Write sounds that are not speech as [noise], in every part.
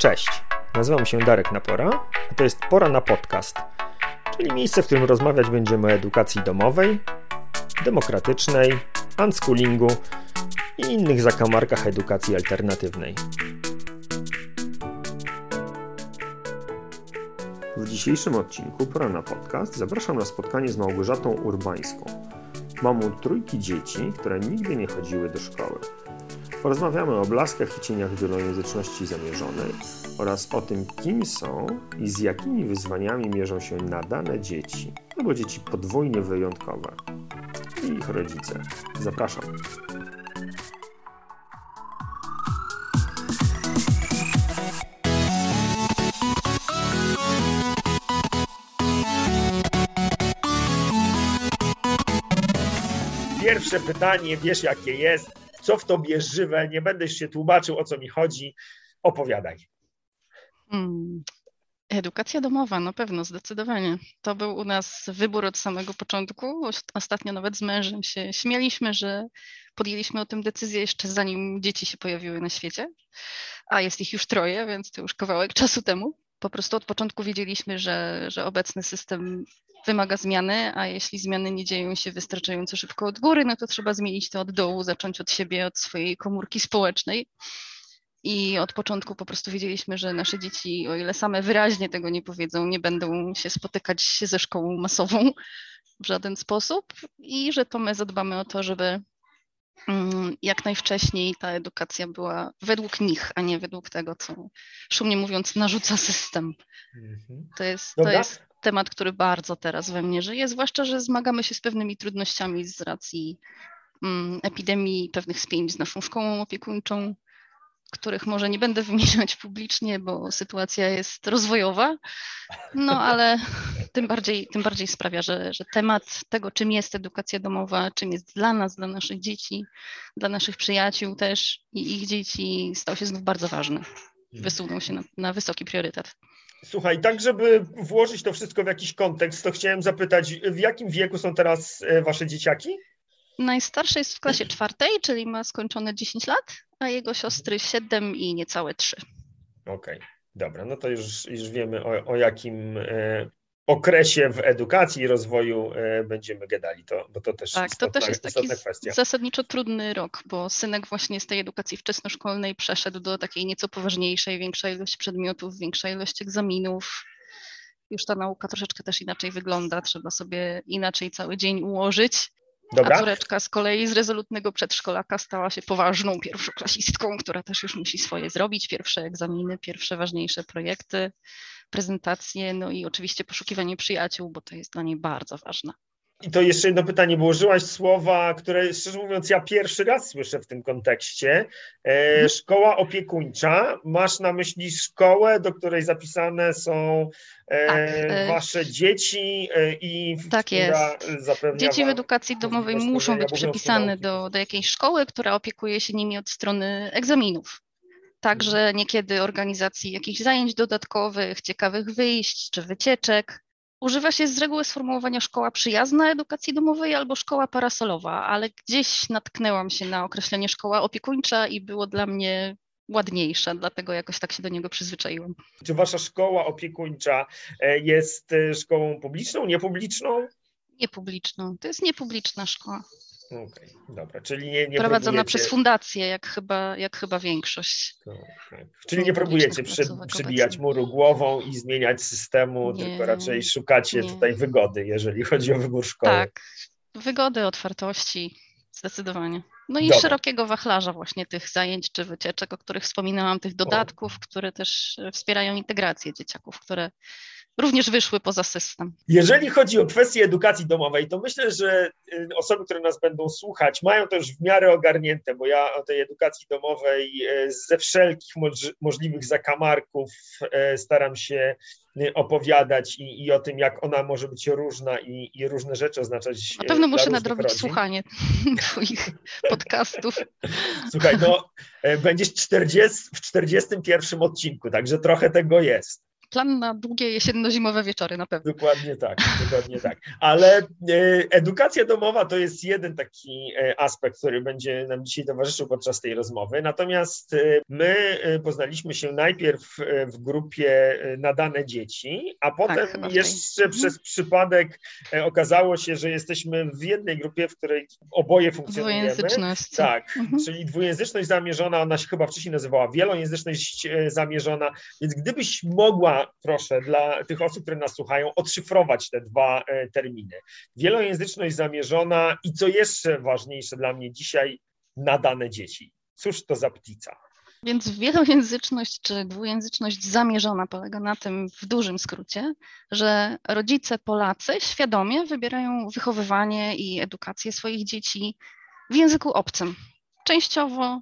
Cześć, nazywam się Darek Napora, a to jest Pora na Podcast, czyli miejsce, w którym rozmawiać będziemy o edukacji domowej, demokratycznej, unschoolingu i innych zakamarkach edukacji alternatywnej. W dzisiejszym odcinku Pora na Podcast zapraszam na spotkanie z Małgorzatą Urbańską, mamą trójki dzieci, które nigdy nie chodziły do szkoły. Porozmawiamy o blaskach i cieniach wielojęzyczności zamierzonej oraz o tym, kim są i z jakimi wyzwaniami mierzą się nadane dzieci, albo dzieci podwójnie wyjątkowe i ich rodzice. Zapraszam. Pierwsze pytanie, wiesz jakie jest, co w tobie żywe, nie będę się tłumaczył o co mi chodzi, opowiadaj. Hmm. Edukacja domowa, na pewno, zdecydowanie. To był u nas wybór od samego początku. Ostatnio nawet z mężem się śmieliśmy, że podjęliśmy o tym decyzję jeszcze zanim dzieci się pojawiły na świecie, a jest ich już troje, więc to już kawałek czasu temu. Po prostu od początku wiedzieliśmy, że, że obecny system wymaga zmiany, a jeśli zmiany nie dzieją się wystarczająco szybko od góry, no to trzeba zmienić to od dołu, zacząć od siebie, od swojej komórki społecznej. I od początku po prostu wiedzieliśmy, że nasze dzieci, o ile same wyraźnie tego nie powiedzą, nie będą się spotykać ze szkołą masową w żaden sposób i że to my zadbamy o to, żeby mm, jak najwcześniej ta edukacja była według nich, a nie według tego, co szumnie mówiąc narzuca system. Mhm. To jest, to jest temat, który bardzo teraz we mnie żyje, zwłaszcza, że zmagamy się z pewnymi trudnościami z racji mm, epidemii, pewnych spięć z naszą szkołą opiekuńczą, których może nie będę [laughs] wymieniać publicznie, bo sytuacja jest rozwojowa, no ale [laughs] tym bardziej, tym bardziej sprawia, że, że temat tego, czym jest edukacja domowa, czym jest dla nas, dla naszych dzieci, dla naszych przyjaciół też i ich dzieci, stał się znów bardzo ważny. Mhm. Wysunął się na, na wysoki priorytet. Słuchaj, tak żeby włożyć to wszystko w jakiś kontekst, to chciałem zapytać, w jakim wieku są teraz e, wasze dzieciaki? Najstarszy jest w klasie czwartej, czyli ma skończone 10 lat, a jego siostry 7 i niecałe 3. Okej, okay, dobra, no to już, już wiemy o, o jakim e, okresie w edukacji i rozwoju e, będziemy gadali, to, bo to też, tak, istotna, to też jest taki kwestia. zasadniczo trudny rok, bo synek właśnie z tej edukacji wczesnoszkolnej przeszedł do takiej nieco poważniejszej, większa ilość przedmiotów, większa ilość egzaminów. Już ta nauka troszeczkę też inaczej wygląda, trzeba sobie inaczej cały dzień ułożyć. Dobra. A córeczka z kolei z rezolutnego przedszkolaka stała się poważną pierwszoklasistką, która też już musi swoje zrobić, pierwsze egzaminy, pierwsze ważniejsze projekty prezentacje, no i oczywiście poszukiwanie przyjaciół, bo to jest dla niej bardzo ważne. I to jeszcze jedno pytanie, bo użyłaś słowa, które szczerze mówiąc ja pierwszy raz słyszę w tym kontekście. E, mhm. szkoła opiekuńcza. Masz na myśli szkołę, do której zapisane są e, tak, e, wasze dzieci e, i tak jest. Dzieci w edukacji domowej muszą być przepisane do, do jakiejś szkoły, która opiekuje się nimi od strony egzaminów także niekiedy organizacji jakichś zajęć dodatkowych, ciekawych wyjść czy wycieczek. Używa się z reguły sformułowania szkoła przyjazna edukacji domowej albo szkoła parasolowa, ale gdzieś natknęłam się na określenie szkoła opiekuńcza i było dla mnie ładniejsze, dlatego jakoś tak się do niego przyzwyczaiłam. Czy wasza szkoła opiekuńcza e, jest e, szkołą publiczną, niepubliczną? Niepubliczną. To jest niepubliczna szkoła. Okej, okay, dobra, czyli nie, nie Prowadzona próbujecie... przez fundację, jak chyba, jak chyba większość. Okay. Czyli nie próbujecie przy, przybijać muru głową i zmieniać systemu, nie, tylko raczej szukacie nie. tutaj wygody, jeżeli chodzi o wybór szkoły. Tak, wygody, otwartości, zdecydowanie. No i Dobra. szerokiego wachlarza właśnie tych zajęć czy wycieczek, o których wspominałam, tych dodatków, o. które też wspierają integrację dzieciaków, które również wyszły poza system. Jeżeli chodzi o kwestię edukacji domowej, to myślę, że y, osoby, które nas będą słuchać, mają to już w miarę ogarnięte, bo ja o tej edukacji domowej y, ze wszelkich możliwych zakamarków y, staram się opowiadać i, i o tym, jak ona może być różna i, i różne rzeczy oznaczać. Na pewno muszę nadrobić rodzin. słuchanie [laughs] Twoich podcastów. Słuchaj, no będziesz 40, w 41 odcinku, także trochę tego jest. Plan na długie jesienno-zimowe wieczory na pewno. Dokładnie tak, dokładnie tak. Ale e, edukacja domowa to jest jeden taki e, aspekt, który będzie nam dzisiaj towarzyszył podczas tej rozmowy. Natomiast e, my poznaliśmy się najpierw w grupie nadane dzieci, a tak, potem tak, jeszcze mhm. przez przypadek okazało się, że jesteśmy w jednej grupie, w której oboje funkcjonujemy. Dwujęzyczność. Tak, mhm. czyli dwujęzyczność zamierzona, ona się chyba wcześniej nazywała wielojęzyczność zamierzona, więc gdybyś mogła, proszę, dla tych osób, które nas słuchają, odszyfrować te dwa e, terminy. Wielojęzyczność zamierzona i co jeszcze ważniejsze dla mnie dzisiaj, nadane dzieci. Cóż to za ptica? Więc wielojęzyczność czy dwujęzyczność zamierzona polega na tym w dużym skrócie, że rodzice Polacy świadomie wybierają wychowywanie i edukację swoich dzieci w języku obcym. Częściowo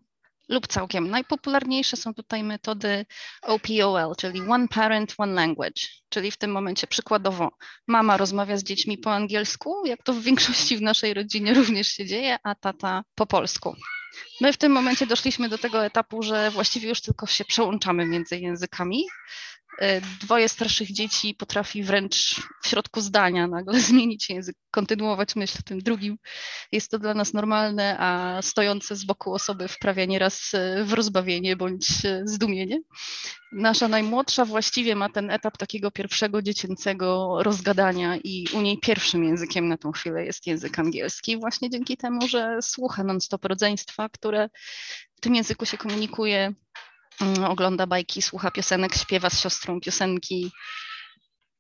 lub całkiem. Najpopularniejsze są tutaj metody OPOL, czyli One Parent, One Language, czyli w tym momencie przykładowo mama rozmawia z dziećmi po angielsku, jak to w większości w naszej rodzinie również się dzieje, a tata po polsku. My w tym momencie doszliśmy do tego etapu, że właściwie już tylko się przełączamy między językami, dwoje starszych dzieci potrafi wręcz w środku zdania nagle [laughs] zmienić język, kontynuować myśl tym drugim. Jest to dla nas normalne, a stojące z boku osoby wprawia nieraz e, w rozbawienie bądź e, zdumienie. Nasza najmłodsza właściwie ma ten etap takiego pierwszego dziecięcego rozgadania i u niej pierwszym językiem na tą chwilę jest język angielski, właśnie dzięki temu, że słucha non-stop rodzeństwa, które w tym języku się komunikuje ogląda bajki, słucha piosenek, śpiewa z siostrą piosenki,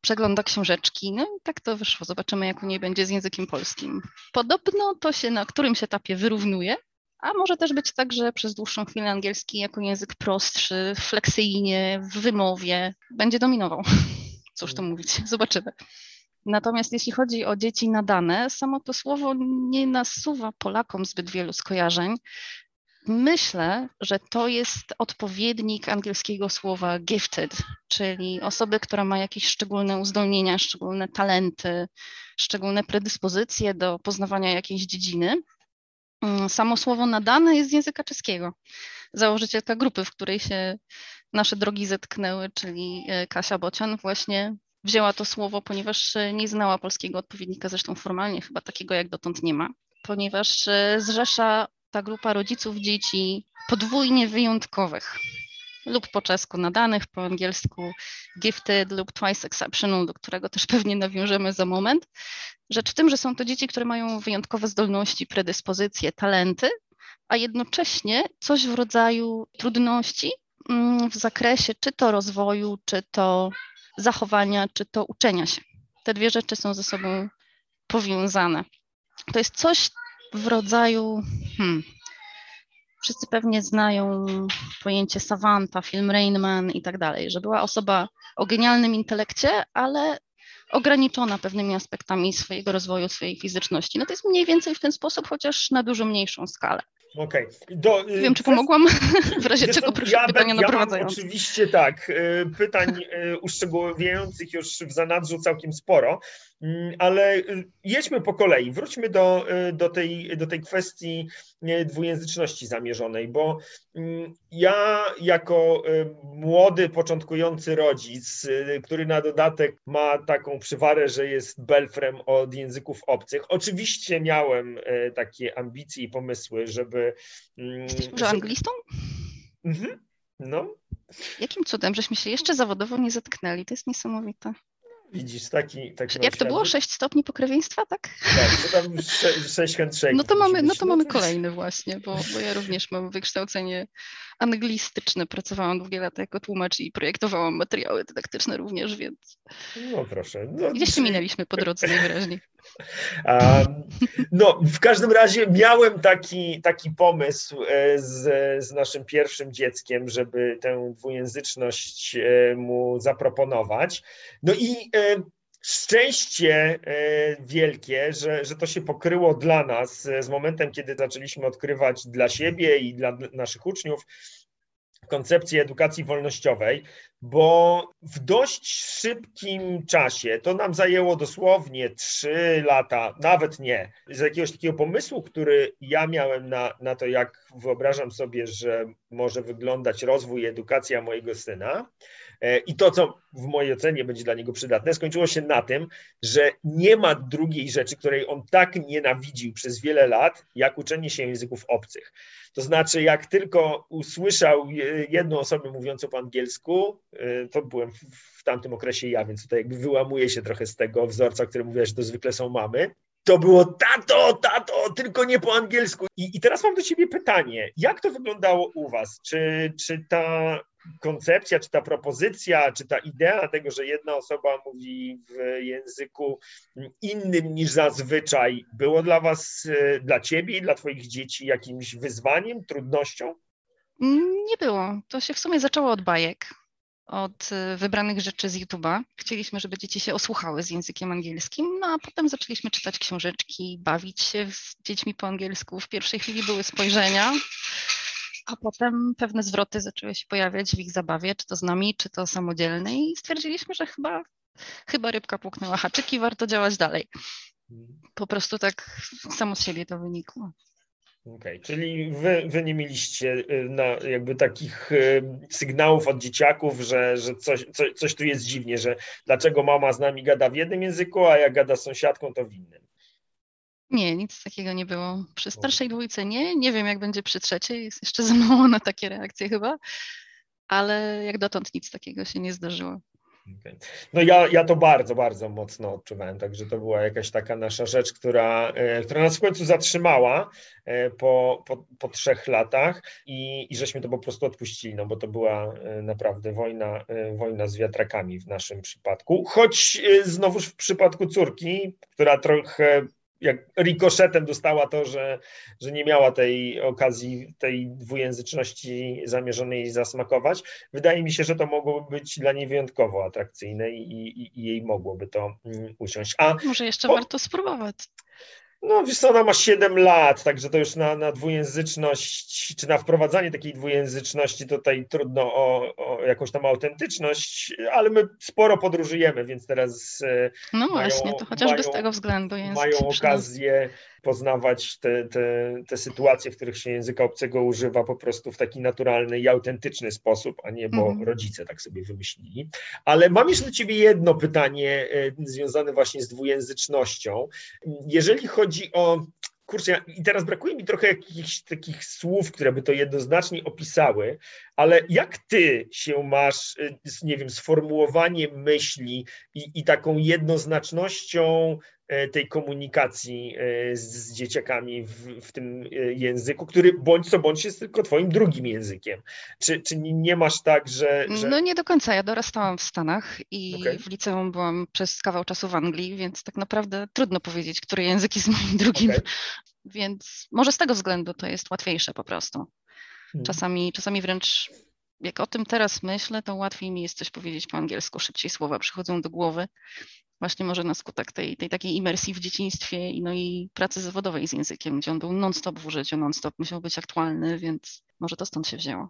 przegląda książeczki. No i tak to wyszło. Zobaczymy, jak u niej będzie z językiem polskim. Podobno to się na którymś etapie wyrównuje, a może też być tak, że przez dłuższą chwilę angielski jako język prostszy, fleksyjnie, w wymowie będzie dominował. [laughs] Cóż tu mówić, zobaczymy. Natomiast jeśli chodzi o dzieci nadane, samo to słowo nie nasuwa Polakom zbyt wielu skojarzeń. Myślę, że to jest odpowiednik angielskiego słowa gifted, czyli osoby, która ma jakieś szczególne uzdolnienia, szczególne talenty, szczególne predyspozycje do poznawania jakiejś dziedziny. Mm, samo słowo nadane jest z języka czeskiego. Założycielka grupy, w której się nasze drogi zetknęły, czyli e, Kasia Bocian, właśnie wzięła to słowo, ponieważ e, nie znała polskiego odpowiednika, zresztą formalnie chyba takiego jak dotąd nie ma, ponieważ e, zrzesza ta grupa rodziców dzieci podwójnie wyjątkowych lub po czesku nadanych, po angielsku gifted lub twice exceptional, do którego też pewnie nawiążemy za moment. Rzecz w tym, że są to dzieci, które mają wyjątkowe zdolności, predyspozycje, talenty, a jednocześnie coś w rodzaju trudności mm, w zakresie czy to rozwoju, czy to zachowania, czy to uczenia się. Te dwie rzeczy są ze sobą powiązane. To jest coś, w rodzaju. Hmm, wszyscy pewnie znają pojęcie savanta, film Rainman i tak dalej, że była osoba o genialnym intelekcie, ale ograniczona pewnymi aspektami swojego rozwoju, swojej fizyczności. No to jest mniej więcej w ten sposób, chociaż na dużo mniejszą skalę. Okej. Okay. Y, Wiem, czy pomogłam? W razie czego proszę ja pytania ja naprowadzające. Oczywiście tak. Y, pytań y, uszczegółowiających już w zanadrzu całkiem sporo. Mm, ale y, jedźmy po kolei. Wróćmy do, y, do, tej, do tej kwestii y, dwujęzyczności zamierzonej, bo mm, ja jako młody, początkujący rodzic, który na dodatek ma taką przywarę, że jest belfrem od języków obcych, oczywiście miałem takie ambicje i pomysły, żeby... Mm, Jesteś może anglistą? Mhm. No. Jakim cudem, żeśmy się jeszcze zawodowo nie zetknęli? To jest niesamowite. Widzisz, taki... taki Jak to było? 6 stopni pokrewieństwa, tak? Tak, to tam 6 handshake. [laughs] No to mamy, no to mamy kolejny właśnie, bo, bo ja również mam wykształcenie anglistyczne. Pracowałam długie lata jako tłumacz i projektowałam materiały dydaktyczne również, więc... No proszę. No, Gdzieś się minęliśmy po drodze najwyraźniej. No, w każdym razie miałem taki, taki pomysł e, z, z naszym pierwszym dzieckiem, żeby tę dwujęzyczność e, mu zaproponować. No i e, szczęście wielkie, że, że to się pokryło dla nas z momentem, kiedy zaczęliśmy odkrywać dla siebie i dla naszych uczniów koncepcji edukacji wolnościowej, bo w dość szybkim czasie, to nam zajęło dosłownie trzy lata, nawet nie, z jakiegoś takiego pomysłu, który ja miałem na, na to, jak wyobrażam sobie, że może wyglądać rozwój edukacja mojego syna i to, co w mojej ocenie będzie dla niego przydatne, skończyło się na tym, że nie ma drugiej rzeczy, której on tak nienawidził przez wiele lat, jak uczenie się języków obcych. To znaczy, jak tylko usłyszał jedną osobę mówiącą po angielsku, e, to byłem w tamtym okresie ja, więc tutaj jakby wyłamuje się trochę z tego wzorca, który mówię, że to zwykle są mamy, to było tato, tato, tylko nie po angielsku. I, I, teraz mam do ciebie pytanie, jak to wyglądało u was? Czy, czy ta koncepcja, czy ta propozycja, czy ta idea tego, że jedna osoba mówi w języku innym niż zazwyczaj, było dla was, dla ciebie i dla twoich dzieci jakimś wyzwaniem, trudnością? Nie było. To się w sumie zaczęło od bajek od y, wybranych rzeczy z YouTube'a. Chcieliśmy, żeby dzieci się osłuchały z językiem angielskim, no a potem zaczęliśmy czytać książeczki, bawić się z dziećmi po angielsku. W pierwszej chwili były spojrzenia, a potem pewne zwroty zaczęły się pojawiać w ich zabawie, czy to z nami, czy to samodzielne i stwierdziliśmy, że chyba, chyba rybka puknęła haczyki, warto działać dalej. Mhm. Po prostu tak samo z siebie to wynikło. Okej, okay, czyli wy, wy nie mieliście y, na, jakby takich y, sygnałów od dzieciaków, że, że coś, coś, coś tu jest dziwnie, że dlaczego mama z nami gada w jednym języku, a jak gada z sąsiadką, to w innym. Nie, nic takiego nie było. Przy starszej dwójce nie, nie wiem jak będzie przy trzeciej, jest jeszcze za mało na takie reakcje chyba, ale jak dotąd nic takiego się nie zdarzyło. No ja, ja to bardzo, bardzo mocno odczuwałem, także to była jakaś taka nasza rzecz, która, e, która nas w końcu zatrzymała e, po, po, po trzech latach i, i żeśmy to po prostu odpuścili, no bo to była e, naprawdę wojna, wojna z wiatrakami w naszym przypadku, choć znowuż w przypadku córki, która trochę jak rikoszetem dostała to, że, że nie miała tej okazji, tej dwujęzyczności zamierzonej zasmakować. Wydaje mi się, że to mogłoby być dla niej wyjątkowo atrakcyjne i, i, i jej mogłoby to mm, usiąść. A Może jeszcze po... warto spróbować. No wiesz co, ona ma 7 lat, także to już na, na dwujęzyczność, czy na wprowadzanie takiej dwujęzyczności tutaj trudno o, o jakąś tam autentyczność, ale my sporo podróżujemy, więc teraz e, No mają, właśnie, to chociażby mają, z tego względu mają okazję poznawać te, te, te sytuacje, w których się języka obcego używa po prostu w taki naturalny i autentyczny sposób, a nie bo mm. rodzice tak sobie wymyślili. Ale mam jeszcze do Ciebie jedno pytanie e, związane właśnie z dwujęzycznością. Jeżeli chodzi o kurczę, i teraz brakuje mi trochę jakichś takich słów, które by to jednoznacznie opisały, ale jak ty się masz, e, nie wiem, sformułowaniem myśli i, i taką jednoznacznością E, tej komunikacji e, z, z dzieciakami w, w, tym e, języku, który bądź co bądź jest tylko twoim drugim językiem. Czy, czy nie masz tak, że, że... No nie do końca. Ja dorastałam w Stanach i okay. w liceum byłam przez kawał czasu w Anglii, więc tak naprawdę trudno powiedzieć, który język jest moim drugim. Okay. Więc może z tego względu to jest łatwiejsze po prostu. Hmm. Czasami, czasami wręcz jak o tym teraz myślę, to łatwiej mi jest coś powiedzieć po angielsku, szybciej słowa przychodzą do głowy właśnie może na skutek tej, tej takiej imersji w dzieciństwie i, no i pracy zawodowej z językiem, gdzie on był non-stop w użyciu, non-stop musiał być aktualny, więc może to stąd się wzięło.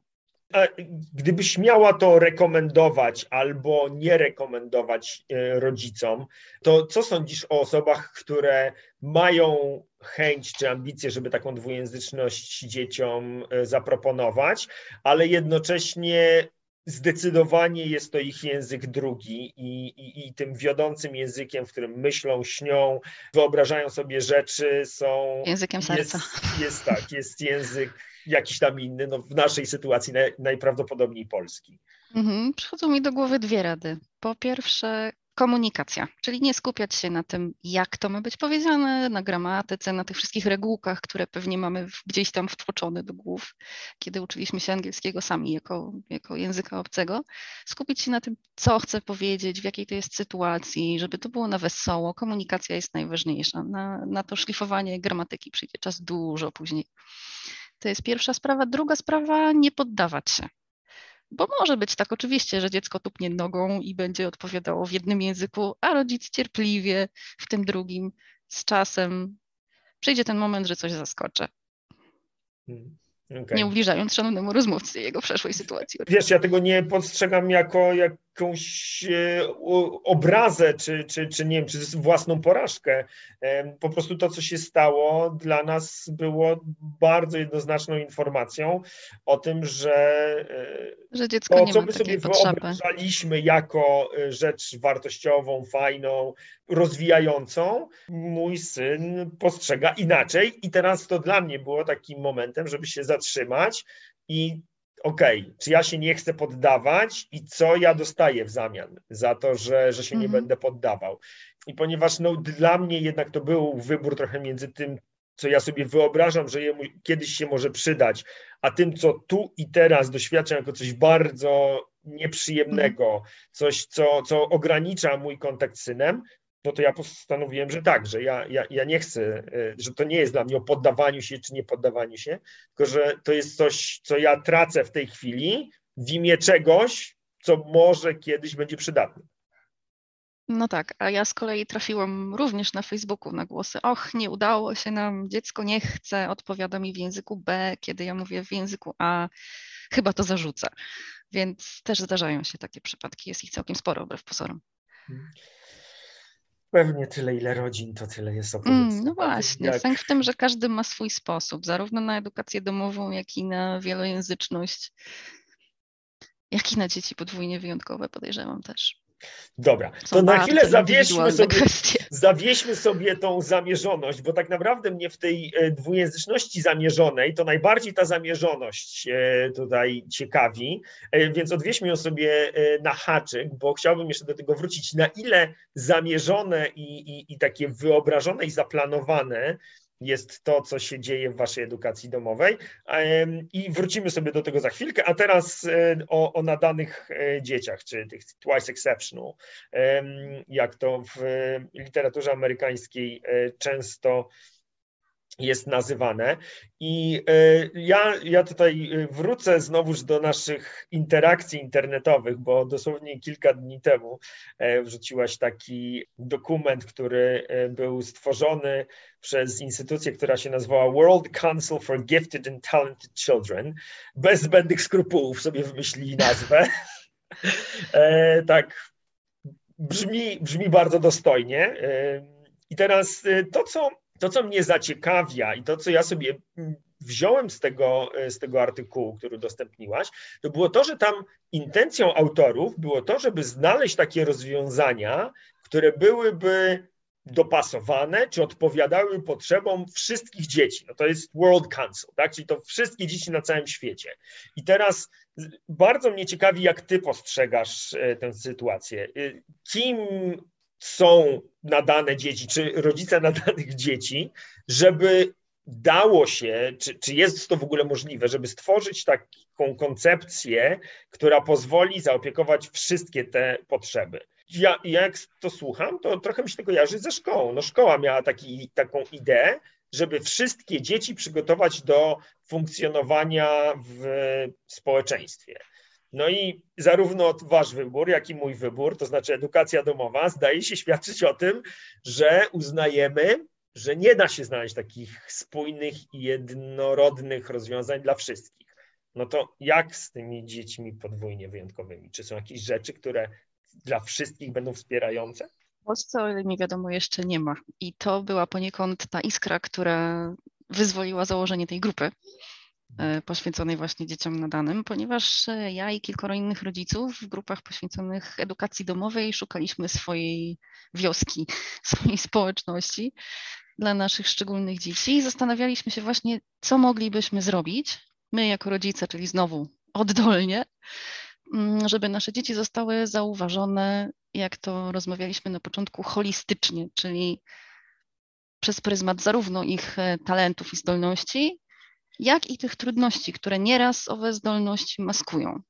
Gdybyś miała to rekomendować albo nie rekomendować e, rodzicom, to co sądzisz o osobach, które mają chęć czy ambicje, żeby taką dwujęzyczność dzieciom e, zaproponować, ale jednocześnie zdecydowanie jest to ich język drugi i, i, i, tym wiodącym językiem, w którym myślą, śnią, wyobrażają sobie rzeczy, są. Językiem serca. Jest, jest tak, jest język jakiś tam inny, no w naszej sytuacji naj, najprawdopodobniej polski. Mhm. Przychodzą mi do głowy dwie rady. Po pierwsze, komunikacja, czyli nie skupiać się na tym, jak to ma być powiedziane, na gramatyce, na tych wszystkich regułkach, które pewnie mamy gdzieś tam wtłoczone do głów, kiedy uczyliśmy się angielskiego sami jako, jako języka obcego. Skupić się na tym, co chcę powiedzieć, w jakiej to jest sytuacji, żeby to było na wesoło. Komunikacja jest najważniejsza. Na, na to szlifowanie gramatyki przyjdzie czas dużo później. To jest pierwsza sprawa. Druga sprawa, nie poddawać się. Bo może być tak oczywiście, że dziecko tupnie nogą i będzie odpowiadało w jednym języku, a rodzic cierpliwie w tym drugim. Z czasem przyjdzie ten moment, że coś zaskoczy. Hmm. Okay. Nie ubliżając szanownemu rozmówcy jego przeszłej sytuacji. Wiesz, ja tego nie postrzegam jako, jak jakąś e, obrazę, czy, czy, czy nie wiem, czy własną porażkę. Po prostu to, co się stało, dla nas było bardzo jednoznaczną informacją o tym, że, e, że to, co my sobie potrzeby. wyobrażaliśmy jako e, rzecz wartościową, fajną, rozwijającą, mój syn postrzega inaczej. I teraz to dla mnie było takim momentem, żeby się zatrzymać i okej, okay, czy ja się nie chcę poddawać i co ja dostaję w zamian za to, że, że się nie mhm. będę poddawał. I ponieważ no, dla mnie jednak to był wybór trochę między tym, co ja sobie wyobrażam, że jemu kiedyś się może przydać, a tym, co tu i teraz doświadczam jako coś bardzo nieprzyjemnego, mhm. coś, co, co ogranicza mój kontakt z synem, no to ja postanowiłem, że tak, że ja, ja, ja nie chcę, e, że to nie jest dla mnie o poddawaniu się czy nie poddawaniu się, tylko że to jest coś, co ja tracę w tej chwili w imię czegoś, co może kiedyś będzie przydatne. No tak, a ja z kolei trafiłam również na Facebooku na głosy, och, nie udało się nam, dziecko nie chce, odpowiada mi w języku B, kiedy ja mówię w języku A, chyba to zarzucę. Więc też zdarzają się takie przypadki, jest ich całkiem sporo wbrew pozorom. Hmm. Pewnie tyle, ile rodzin, to tyle jest opowiedz. Mm, no właśnie, sęk w tym, że każdy ma swój sposób, zarówno na edukację domową, jak i na wielojęzyczność, jak i na dzieci podwójnie wyjątkowe, podejrzewam też. Dobra, to na chwilę zawieźmy sobie, zawieźmy sobie tą zamierzoność, bo tak naprawdę mnie w tej e, dwujęzyczności zamierzonej to najbardziej ta zamierzoność e, tutaj ciekawi, e, więc odwieźmy ją sobie na haczyk, bo chciałbym jeszcze do tego wrócić, na ile zamierzone i, i, i takie wyobrażone i zaplanowane jest to, co się dzieje w waszej edukacji domowej. I wrócimy sobie do tego za chwilkę. A teraz e, o, o nadanych e, dzieciach, czy tych twice exceptional, jak to w literaturze amerykańskiej e, często jest nazywane. I e, ja, ja tutaj e, wrócę znowuż do naszych interakcji internetowych, bo dosłownie kilka dni temu e, wrzuciłaś taki dokument, który był stworzony przez instytucję, która się nazywała World Council for Gifted and Talented Children. Bez zbędnych skrupułów sobie wymyślili nazwę. tak, brzmi, brzmi bardzo dostojnie. I teraz to, co to, co mnie zaciekawia i to, co ja sobie wziąłem z tego, z tego artykułu, który udostępniłaś, to było to, że tam intencją autorów było to, żeby znaleźć takie rozwiązania, które byłyby dopasowane, czy odpowiadały potrzebom wszystkich dzieci. No to jest World Council, tak? czyli to wszystkie dzieci na całym świecie. I teraz bardzo mnie ciekawi, jak ty postrzegasz e, tę sytuację. E, kim są nadane dzieci, czy rodzice [laughs] nadanych dzieci, żeby dało się, czy, czy jest to w ogóle możliwe, żeby stworzyć taką koncepcję, która pozwoli zaopiekować wszystkie te potrzeby. Ja, jak to słucham, to trochę mi się to kojarzy ze szkołą. No, szkoła miała taki, taką ideę, żeby wszystkie dzieci przygotować do funkcjonowania w społeczeństwie. No i zarówno wasz wybór, jak i mój wybór, to znaczy edukacja domowa, zdaje się świadczyć o tym, że uznajemy, że nie da się znaleźć takich spójnych i jednorodnych rozwiązań dla wszystkich. No to jak z tymi dziećmi podwójnie wyjątkowymi? Czy są jakieś rzeczy, które dla wszystkich będą wspierające? W Polsce, o ile mi wiadomo, jeszcze nie ma. I to była poniekąd ta iskra, która wyzwoliła założenie tej grupy. E, poświęconej właśnie dzieciom nadanym, ponieważ e, ja i kilkoro innych rodziców w grupach poświęconych edukacji domowej szukaliśmy swojej wioski, [laughs] swojej społeczności dla naszych szczególnych dzieci i zastanawialiśmy się właśnie, co moglibyśmy zrobić, my jako rodzice, czyli znowu oddolnie, mm, żeby nasze dzieci zostały zauważone, jak to rozmawialiśmy na początku, holistycznie, czyli przez pryzmat zarówno ich e, talentów i zdolności, jak i tych trudności, które nieraz owe zdolności maskują.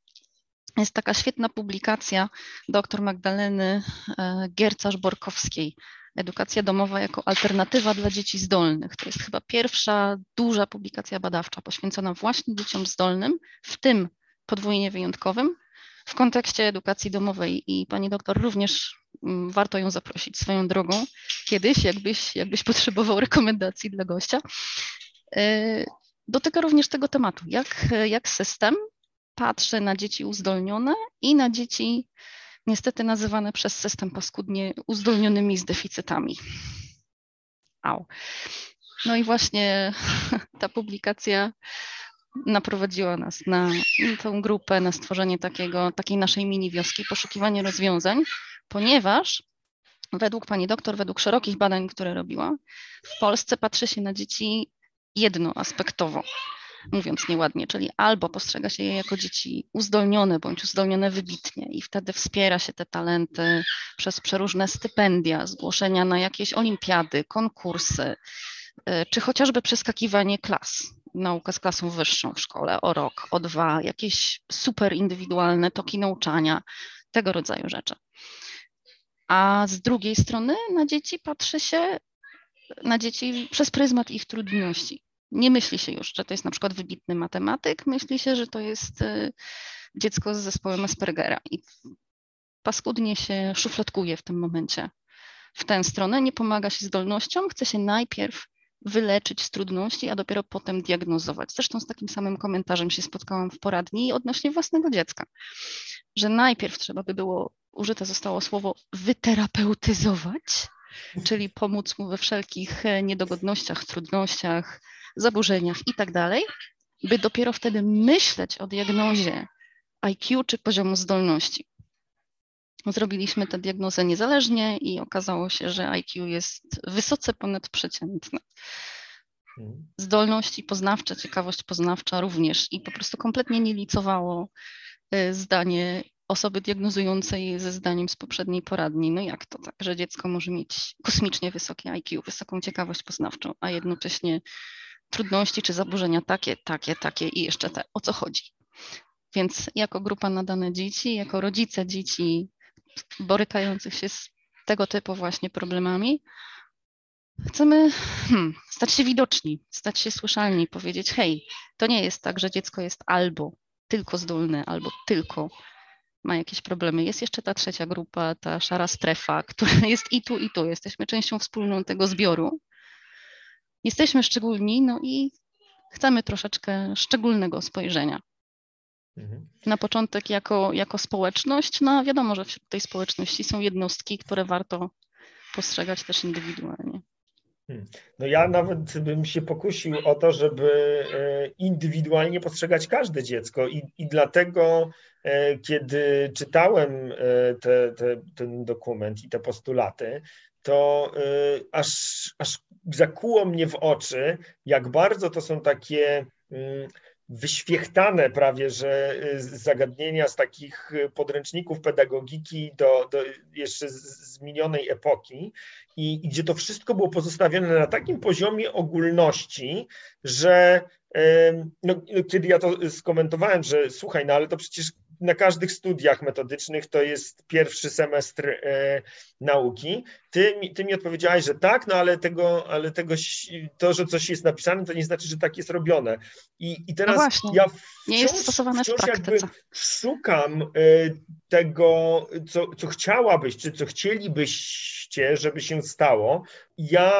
Jest taka świetna publikacja dr Magdaleny e, Giercarz-Borkowskiej, Edukacja domowa jako alternatywa dla dzieci zdolnych. To jest chyba pierwsza duża publikacja badawcza poświęcona właśnie dzieciom zdolnym, w tym podwójnie wyjątkowym, w kontekście edukacji domowej. I pani doktor również mm, warto ją zaprosić swoją drogą kiedyś, jakbyś, jakbyś potrzebował rekomendacji dla gościa. Dotyka również tego tematu, jak, jak system patrzy na dzieci uzdolnione i na dzieci niestety nazywane przez system paskudnie uzdolnionymi z deficytami. Au. No i właśnie [laughs] ta publikacja naprowadziła nas na tę grupę, na stworzenie takiego, takiej naszej mini wioski, poszukiwanie rozwiązań, ponieważ według pani doktor, według szerokich badań, które robiła, w Polsce patrzy się na dzieci jednoaspektowo, mówiąc nieładnie, czyli albo postrzega się je jako dzieci uzdolnione bądź uzdolnione wybitnie i wtedy wspiera się te talenty przez przeróżne stypendia, zgłoszenia na jakieś olimpiady, konkursy, y, czy chociażby przeskakiwanie klas, nauka z klasą wyższą w szkole o rok, o dwa, jakieś super indywidualne toki nauczania, tego rodzaju rzeczy. A z drugiej strony na dzieci patrzy się na dzieci przez pryzmat ich trudności. Nie myśli się już, że to jest na przykład wybitny matematyk, myśli się, że to jest y, dziecko z zespołem Aspergera i paskudnie się szufladkuje w tym momencie w tę stronę, nie pomaga się zdolnościom, chce się najpierw wyleczyć z trudności, a dopiero potem diagnozować. Zresztą z takim samym komentarzem się spotkałam w poradni odnośnie własnego dziecka, że najpierw trzeba by było, użyte zostało słowo wyterapeutyzować, czyli pomóc mu we wszelkich e, niedogodnościach, trudnościach, zaburzeniach i tak dalej, by dopiero wtedy myśleć o diagnozie IQ czy poziomu zdolności. Zrobiliśmy tę diagnozę niezależnie i okazało się, że IQ jest wysoce ponadprzeciętne. Mhm. Zdolności poznawcze, ciekawość poznawcza również i po prostu kompletnie nie licowało y, zdanie osoby diagnozującej ze zdaniem z poprzedniej poradni. No jak to tak, że dziecko może mieć kosmicznie wysokie IQ, wysoką ciekawość poznawczą, a jednocześnie trudności czy zaburzenia takie, takie, takie i jeszcze te. O co chodzi? Więc jako grupa nadane dzieci, jako rodzice dzieci borykających się z tego typu właśnie problemami, chcemy hmm, stać się widoczni, stać się słyszalni, powiedzieć: hej, to nie jest tak, że dziecko jest albo tylko zdolne, albo tylko ma jakieś problemy. Jest jeszcze ta trzecia grupa, ta szara strefa, która jest i tu, i tu. Jesteśmy częścią wspólną tego zbioru. Jesteśmy szczególni, no i chcemy troszeczkę szczególnego spojrzenia. Mhm. Na początek jako, jako społeczność, no wiadomo, że wśród tej społeczności są jednostki, które warto postrzegać też indywidualnie. Hmm. No ja nawet bym się pokusił o to, żeby e, indywidualnie postrzegać każde dziecko i, i dlatego e, kiedy czytałem e, te, te, ten dokument i te postulaty, to aż, aż zakuło mnie w oczy, jak bardzo to są takie mm, wyświechtane prawie, że y, zagadnienia z takich y, podręczników pedagogiki do, do jeszcze z minionej epoki i, i gdzie to wszystko było pozostawione na takim poziomie ogólności, że no, kiedy ja to skomentowałem, że słuchaj, no ale to przecież na każdych studiach metodycznych to jest pierwszy semestr nauki. Ty, ty mi odpowiedziałeś, że tak, no ale tego, ale tego, to, że coś jest napisane, to nie znaczy, że tak jest robione. I, i teraz no ja wciąż, nie jest stosowane wciąż w jakby szukam e, tego, co, co chciałabyś, czy co chcielibyście, żeby się stało. Ja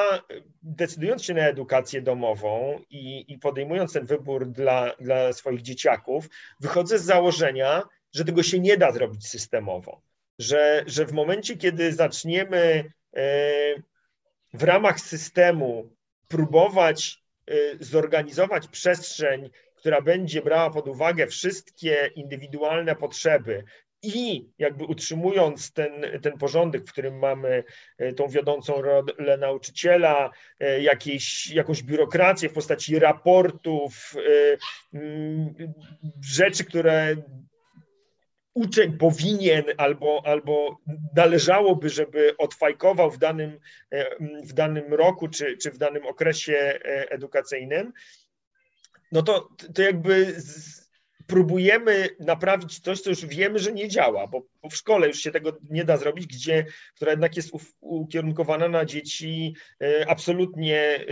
decydując się na edukację domową i, i podejmując ten wybór dla, dla swoich dzieciaków, wychodzę z założenia, że tego się nie da zrobić systemowo. Że, że w momencie, kiedy zaczniemy e, w ramach systemu próbować e, zorganizować przestrzeń, która będzie brała pod uwagę wszystkie indywidualne potrzeby i jakby utrzymując ten, ten porządek, w którym mamy e, tą wiodącą rolę nauczyciela, jakieś, jakąś biurokrację w postaci raportów, rzeczy, które uczeń powinien albo, albo należałoby, żeby odfajkował w danym, w danym roku czy, czy w danym okresie edukacyjnym, no to, to jakby z, próbujemy naprawić coś, co już wiemy, że nie działa, bo, w szkole już się tego nie da zrobić, gdzie, która jednak jest ukierunkowana na dzieci e, absolutnie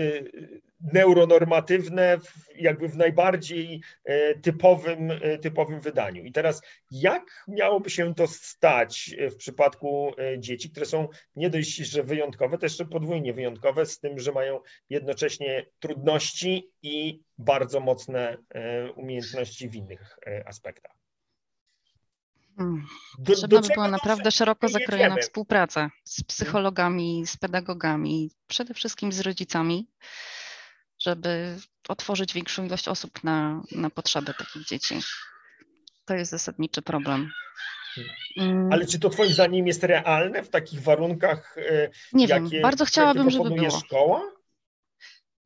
e, neuronormatywne, jakby w najbardziej e, typowym, typowym wydaniu. I teraz, jak miałoby się to stać w przypadku dzieci, które są nie dość, że wyjątkowe, to jeszcze podwójnie wyjątkowe, z tym, że mają jednocześnie trudności i bardzo mocne umiejętności w innych aspektach? Hmm. Do, Potrzebna by była naprawdę szeroko zakrojona współpraca z psychologami, z pedagogami, przede wszystkim z rodzicami, żeby otworzyć większą ilość osób na, na potrzeby takich dzieci. To jest zasadniczy problem. Mm. Ale czy to Twoim zdaniem jest realne w takich warunkach? E, nie wiem, bardzo chciałabym, żeby było. szkoła?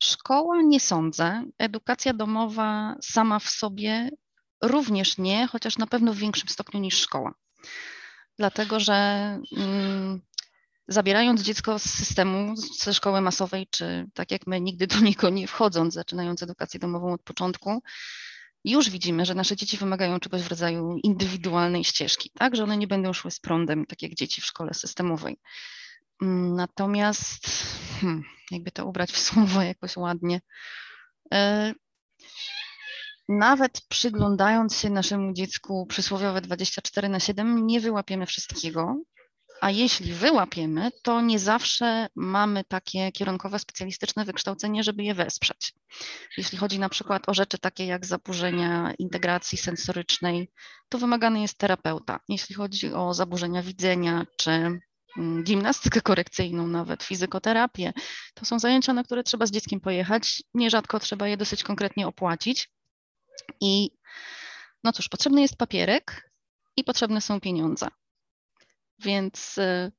Szkoła nie sądzę. Edukacja domowa sama w sobie również nie, chociaż na pewno w większym stopniu niż szkoła. Dlatego, że mm, zabierając dziecko z systemu, ze szkoły masowej, czy tak jak my, nigdy do niego nie wchodząc, zaczynając edukację domową od początku, już widzimy, że nasze dzieci wymagają czegoś w rodzaju indywidualnej ścieżki, tak, że one nie będą szły z prądem, tak jak dzieci w szkole systemowej. Mm, natomiast, hmm, jakby to ubrać w [laughs] słowo jakoś ładnie, e, nawet przyglądając się naszemu dziecku przysłowiowe 24 na 7, nie wyłapiemy wszystkiego, a jeśli wyłapiemy, to nie zawsze mamy takie kierunkowe specjalistyczne wykształcenie, żeby je wesprzeć. Jeśli chodzi na przykład o rzeczy takie jak zaburzenia integracji sensorycznej, to wymagany jest terapeuta. Jeśli chodzi o zaburzenia widzenia czy mm, gimnastykę korekcyjną, nawet fizykoterapię, to są zajęcia, na które trzeba z dzieckiem pojechać. Nierzadko trzeba je dosyć konkretnie opłacić. I no cóż, potrzebny jest papierek i potrzebne są pieniądze. Więc y,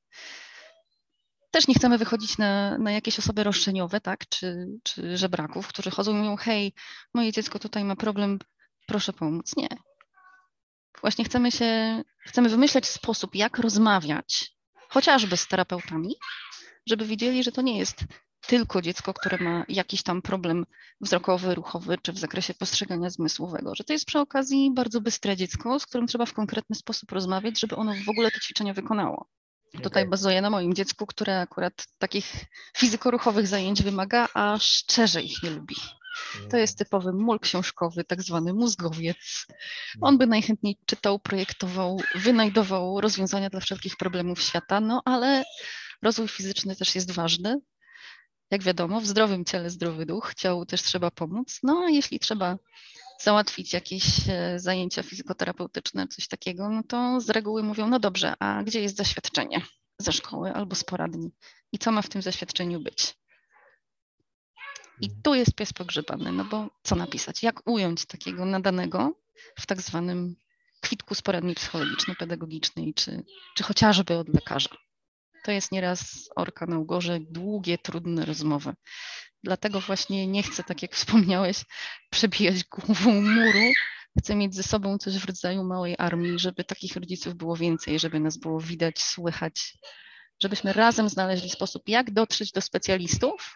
też nie chcemy wychodzić na, na jakieś osoby roszczeniowe, tak, czy, czy żebraków, którzy chodzą i mówią, hej, moje dziecko tutaj ma problem, proszę pomóc. Nie. Właśnie chcemy się, chcemy wymyśleć sposób, jak rozmawiać, chociażby z terapeutami, żeby widzieli, że to nie jest tylko dziecko, które ma jakiś tam problem wzrokowy, ruchowy czy w zakresie postrzegania zmysłowego, że to jest przy okazji bardzo bystre dziecko, z którym trzeba w konkretny sposób rozmawiać, żeby ono w ogóle te ćwiczenia wykonało. Okay. Tutaj bazuję na moim dziecku, które akurat takich fizykoruchowych zajęć wymaga, a szczerze ich nie lubi. To jest typowy mól książkowy, tak zwany mózgowiec. On by najchętniej czytał, projektował, wynajdował rozwiązania dla wszelkich problemów świata, no ale rozwój fizyczny też jest ważny, jak wiadomo, w zdrowym ciele zdrowy duch, ciału też trzeba pomóc. No a jeśli trzeba załatwić jakieś e, zajęcia fizykoterapeutyczne, coś takiego, no to z reguły mówią, no dobrze, a gdzie jest zaświadczenie ze szkoły albo z poradni i co ma w tym zaświadczeniu być? I mhm. tu jest pies pogrzebany, no bo co napisać? Jak ująć takiego nadanego w tak zwanym kwitku z poradni psychologiczno-pedagogicznej, czy, czy chociażby od lekarza? To jest nieraz orka na ugorze, długie, trudne rozmowy. Dlatego właśnie nie chcę, tak jak wspomniałeś, przebijać głową muru. Chcę mieć ze sobą coś w rodzaju małej armii, żeby takich rodziców było więcej, żeby nas było widać, słychać, żebyśmy razem znaleźli sposób, jak dotrzeć do specjalistów,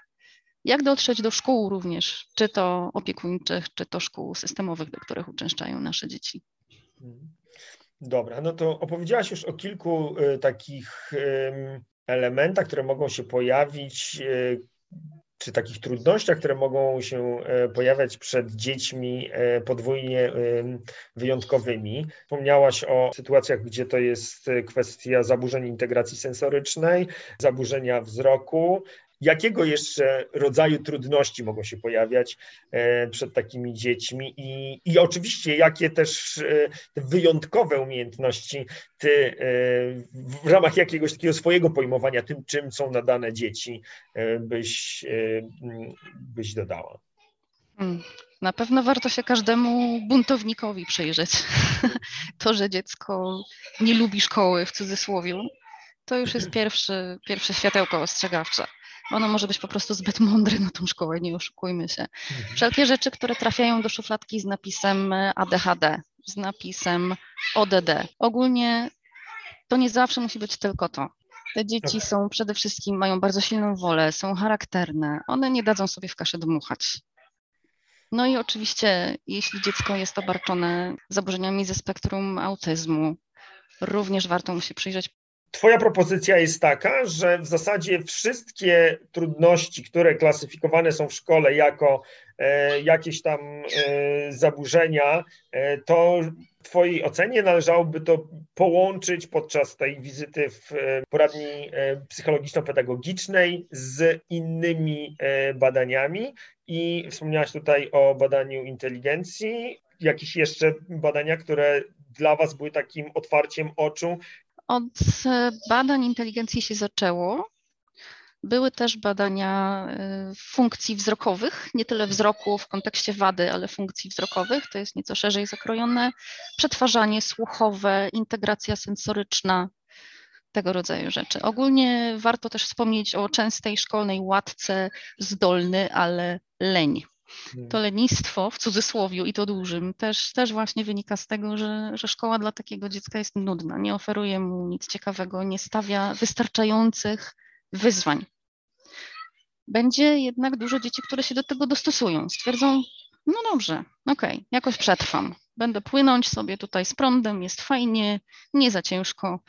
jak dotrzeć do szkół również, czy to opiekuńczych, czy to szkół systemowych, do których uczęszczają nasze dzieci. Dobra, no to opowiedziałaś już o kilku y, takich y, elementach, które mogą się pojawić, y, czy takich trudnościach, które mogą się e, pojawiać przed dziećmi podwójnie wyjątkowymi. Wspomniałaś o sytuacjach, gdzie to jest kwestia zaburzeń integracji sensorycznej, zaburzenia wzroku, jakiego jeszcze rodzaju trudności mogą się pojawiać e, przed takimi dziećmi i, i oczywiście jakie też e, wyjątkowe umiejętności ty e, w ramach jakiegoś takiego swojego pojmowania tym, czym są nadane dzieci, byś, byś dodała. Hmm. Na pewno warto się każdemu buntownikowi przyjrzeć. [laughs] To, że dziecko nie lubi szkoły w cudzysłowie, to już jest pierwszy, pierwsze światełko ostrzegawcze ono może być po prostu zbyt mądre na tą szkołę, nie oszukujmy się. Mhm. Wszelkie rzeczy, które trafiają do szufladki z napisem ADHD, z napisem ODD. Ogólnie to nie zawsze musi być tylko to. Te dzieci są przede wszystkim, mają bardzo silną wolę, są charakterne, one nie dadzą sobie w kaszę dmuchać. No i oczywiście, jeśli dziecko jest obarczone zaburzeniami ze spektrum autyzmu, również warto mu się przyjrzeć Twoja propozycja jest taka, że w zasadzie wszystkie trudności, które klasyfikowane są w szkole jako e, jakieś tam e, zaburzenia, e, to w Twojej ocenie należałoby to połączyć podczas tej wizyty w poradni psychologiczno-pedagogicznej z innymi badaniami. I wspomniałaś tutaj o badaniu inteligencji, jakieś jeszcze badania, które dla Was były takim otwarciem oczu? Od e, badań inteligencji się zaczęło. Były też badania e, funkcji wzrokowych, nie tyle wzroku w kontekście wady, ale funkcji wzrokowych. To jest nieco szerzej zakrojone. Przetwarzanie słuchowe, integracja sensoryczna, tego rodzaju rzeczy. Ogólnie warto też wspomnieć o częstej szkolnej łatce zdolny, ale leń. Hmm. To lenistwo w cudzysłowiu i to dużym też, też właśnie wynika z tego, że, że szkoła dla takiego dziecka jest nudna, nie oferuje mu nic ciekawego, nie stawia wystarczających wyzwań. Będzie jednak dużo dzieci, które się do tego dostosują, stwierdzą, no dobrze, okej, okay, jakoś przetrwam. Będę płynąć sobie tutaj z prądem, jest fajnie, nie za ciężko,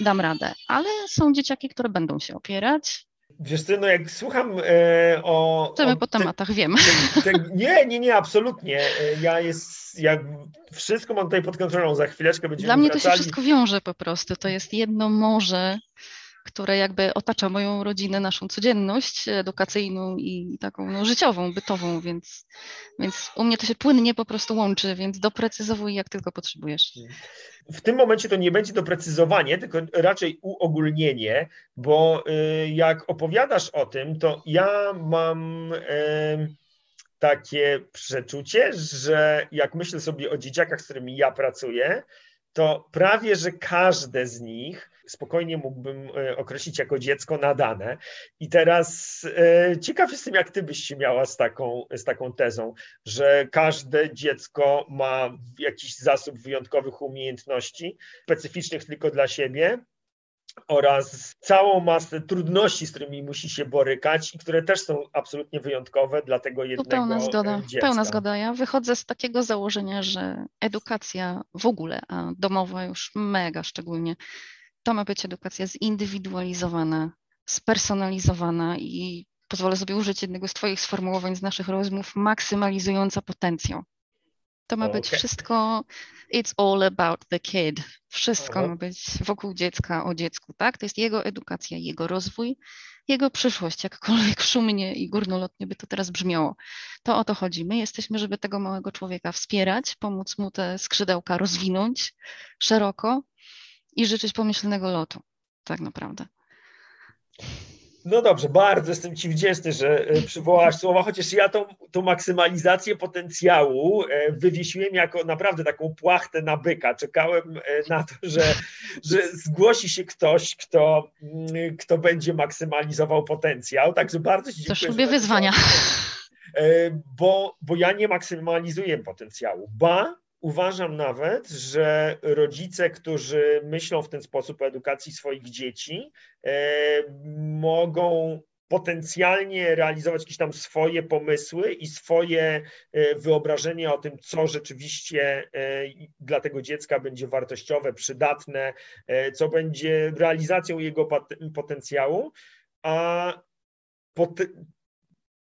dam radę. Ale są dzieciaki, które będą się opierać. Wiesz co, no jak słucham e, o... Chcemy o, po tematach, te, wiem. Te, te, nie, nie, nie, absolutnie. E, ja jest, ja wszystko mam tutaj pod kontrolą, za chwileczkę będziemy Dla mnie wracali. to się wszystko wiąże po prostu, to jest jedno morze które jakby otacza moją rodzinę, naszą codzienność edukacyjną i taką no, życiową, bytową, więc, więc u mnie to się płynnie po prostu łączy, więc doprecyzowuj jak tylko potrzebujesz. W tym momencie to nie będzie doprecyzowanie, tylko raczej uogólnienie, bo y, jak opowiadasz o tym, to ja mam takie przeczucie, że jak myślę sobie o dzieciakach, z którymi ja pracuję, to prawie, że każde z nich spokojnie mógłbym e, określić jako dziecko nadane. I teraz e, ciekaw jestem, jak ty byś się miała z taką, z taką tezą, że każde dziecko ma jakiś zasób wyjątkowych umiejętności, specyficznych tylko dla siebie, oraz całą masę trudności, z którymi musi się borykać i które też są absolutnie wyjątkowe dla tego jednego pełna zgoda, dziecka. Pełna zgoda. Ja wychodzę z takiego założenia, że edukacja w ogóle, a domowa już mega szczególnie, to ma być edukacja zindywidualizowana, spersonalizowana i pozwolę sobie użyć jednego z Twoich sformułowań z naszych rozmów, maksymalizująca potencjał. To ma okay. być wszystko, it's all about the kid. Wszystko Aha. ma być wokół dziecka, o dziecku, tak? To jest jego edukacja, jego rozwój, jego przyszłość, jakkolwiek [laughs] szumnie i górnolotnie by to teraz brzmiało. To o to chodzi. My jesteśmy, żeby tego małego człowieka wspierać, pomóc mu te skrzydełka rozwinąć szeroko, i życzyć pomyślnego lotu, tak naprawdę. No dobrze, bardzo jestem Ci wdzięczny, że e, przywołałaś słowa, chociaż ja tą, tą maksymalizację potencjału e, wywiesiłem jako naprawdę taką płachtę na byka. Czekałem e, na to, że, że zgłosi się ktoś, kto, mm, kto będzie maksymalizował potencjał. Także bardzo Ci dziękuję. Też lubię wyzwania. Bo, bo ja nie maksymalizuję potencjału. Ba, Uważam nawet, że rodzice, którzy myślą w ten sposób o edukacji swoich dzieci, e, mogą potencjalnie realizować jakieś tam swoje pomysły i swoje e, wyobrażenie o tym, co rzeczywiście e, dla tego dziecka będzie wartościowe, przydatne, co będzie realizacją jego potencjału, a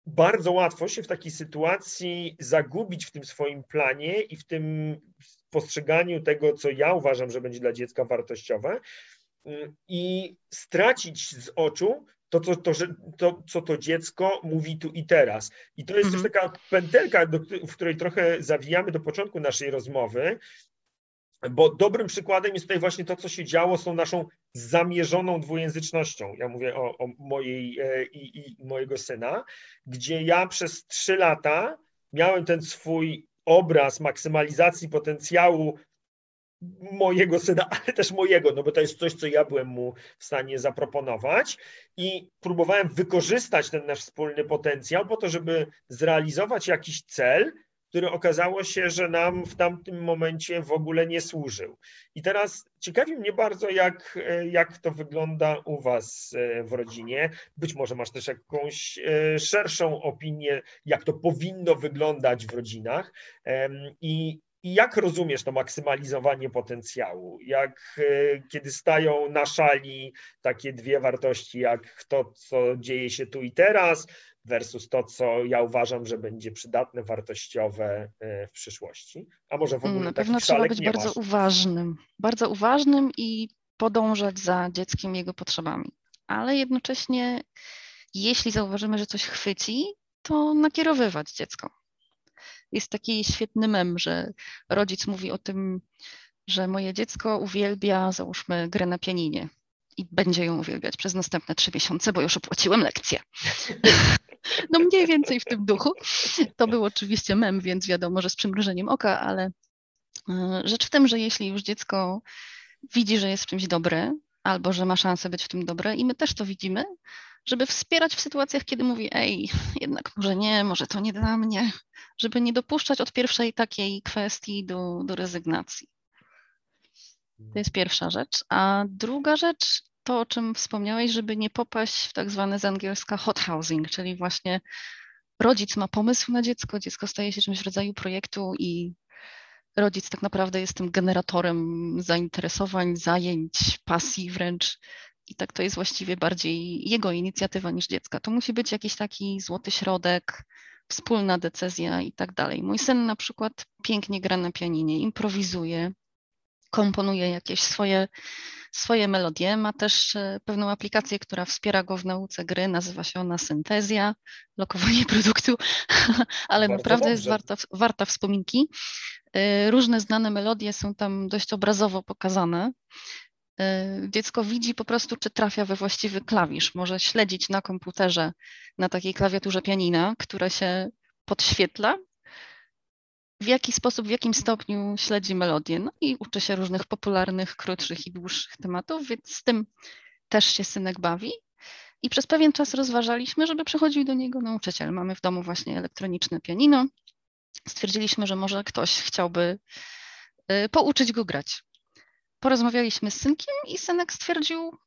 bardzo łatwo się w takiej sytuacji zagubić w tym swoim planie i w tym postrzeganiu tego, co ja uważam, że będzie dla dziecka wartościowe mm, i stracić z oczu to, to, to, co to dziecko mówi tu i teraz. I to jest mhm. też taka pętelka, do, w której trochę zawijamy do początku naszej rozmowy, bo dobrym przykładem jest tutaj właśnie to, co się działo z tą naszą zamierzoną dwujęzycznością. Ja mówię o, o mojej e, i, i, mojego syna, gdzie ja przez trzy lata miałem ten swój obraz maksymalizacji potencjału mojego syna, [laughs] ale też mojego, no bo to jest coś, co ja byłem mu w stanie zaproponować i próbowałem wykorzystać ten nasz wspólny potencjał po to, żeby zrealizować jakiś cel, który okazało się, że nam w tamtym momencie w ogóle nie służył. I teraz ciekawi mnie bardzo, jak, jak to wygląda u Was e, w rodzinie. Być może masz też jakąś e, szerszą opinię, jak to powinno wyglądać w rodzinach. I i jak rozumiesz to maksymalizowanie potencjału? Jak e, kiedy stają na szali takie dwie wartości, jak to, co dzieje się tu i teraz, versus to, co ja uważam, że będzie przydatne, wartościowe e, w przyszłości. A może w ogóle Na pewno trzeba być bardzo masz. uważnym, bardzo uważnym i podążać za dzieckiem jego potrzebami. Ale jednocześnie, jeśli zauważymy, że coś chwyci, to nakierowywać dziecko. Jest taki świetny mem, że rodzic mówi o tym, że moje dziecko uwielbia, załóżmy, grę na pianinie i będzie ją uwielbiać przez następne trzy miesiące, bo już opłaciłem lekcję. [laughs] No mniej więcej w tym duchu. To był oczywiście mem, więc wiadomo, że z przymrużeniem oka, ale e, rzecz w tym, że jeśli już dziecko widzi, że jest w czymś dobre, albo że ma szansę być w tym dobre i my też to widzimy, żeby wspierać w sytuacjach, kiedy mówi, ej, jednak może nie, może to nie dla mnie, żeby nie dopuszczać od pierwszej takiej kwestii do, do rezygnacji. To jest pierwsza rzecz. A druga rzecz, to o czym wspomniałeś, żeby nie popaść w tak zwany z angielska hot housing, czyli właśnie rodzic ma pomysł na dziecko, dziecko staje się czymś w rodzaju projektu i rodzic tak naprawdę jest tym generatorem zainteresowań, zajęć, pasji wręcz. I tak to jest właściwie bardziej jego inicjatywa niż dziecka. To musi być jakiś taki złoty środek, wspólna decyzja i tak dalej. Mój syn na przykład pięknie gra na pianinie, improwizuje, komponuje jakieś swoje, swoje melodie. Ma też e, pewną aplikację, która wspiera go w nauce gry, nazywa się ona Syntezja, lokowanie [laughs] produktu, ale Bardzo naprawdę dobrze. jest warta, warta wspominki. E, różne znane melodie są tam dość obrazowo pokazane. E, dziecko widzi po prostu, czy trafia we właściwy klawisz. Może śledzić na komputerze, na takiej klawiaturze pianina, która się podświetla w jaki sposób, w jakim stopniu śledzi melodię. No i uczy się różnych popularnych, krótszych i dłuższych tematów, więc z tym też się synek bawi. I przez pewien czas rozważaliśmy, żeby przychodził do niego nauczyciel. Mamy w domu właśnie elektroniczne pianino. Stwierdziliśmy, że może ktoś chciałby y, pouczyć go grać. Porozmawialiśmy z synkiem i synek stwierdził,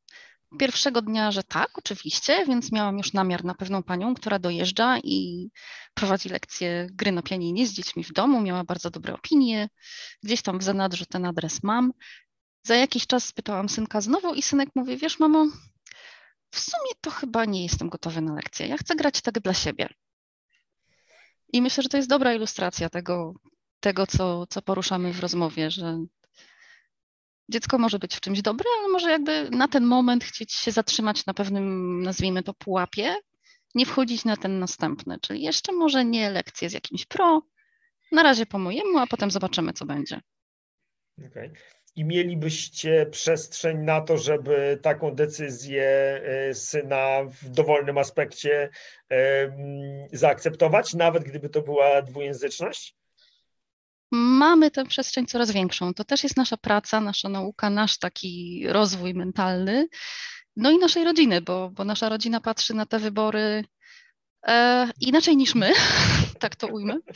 pierwszego dnia, że tak, oczywiście, więc miałam już namiar na pewną panią, która dojeżdża i prowadzi lekcje gry na pianinie z dziećmi w domu, miała bardzo dobre opinie, gdzieś tam w zanadrzu ten adres mam. Za jakiś czas spytałam synka znowu i synek mówi, wiesz mamo, w sumie to chyba nie jestem gotowy na lekcję, ja chcę grać tak dla siebie. I myślę, że to jest dobra ilustracja tego, tego co, co poruszamy w rozmowie, że dziecko może być w czymś dobre, ale może jakby na ten moment chcieć się zatrzymać na pewnym, nazwijmy to, pułapie, nie wchodzić na ten następny, czyli jeszcze może nie lekcje z jakimś pro, na razie po mojemu, a potem zobaczymy, co będzie. Okay. I mielibyście przestrzeń na to, żeby taką decyzję e, syna w dowolnym aspekcie zaakceptować, nawet gdyby to była dwujęzyczność? Mamy tę przestrzeń coraz większą. To też jest nasza praca, nasza nauka, nasz taki rozwój mentalny, no i naszej rodziny, bo, bo nasza rodzina patrzy na te wybory e, inaczej niż my, [laughs] tak to ujmę. [laughs]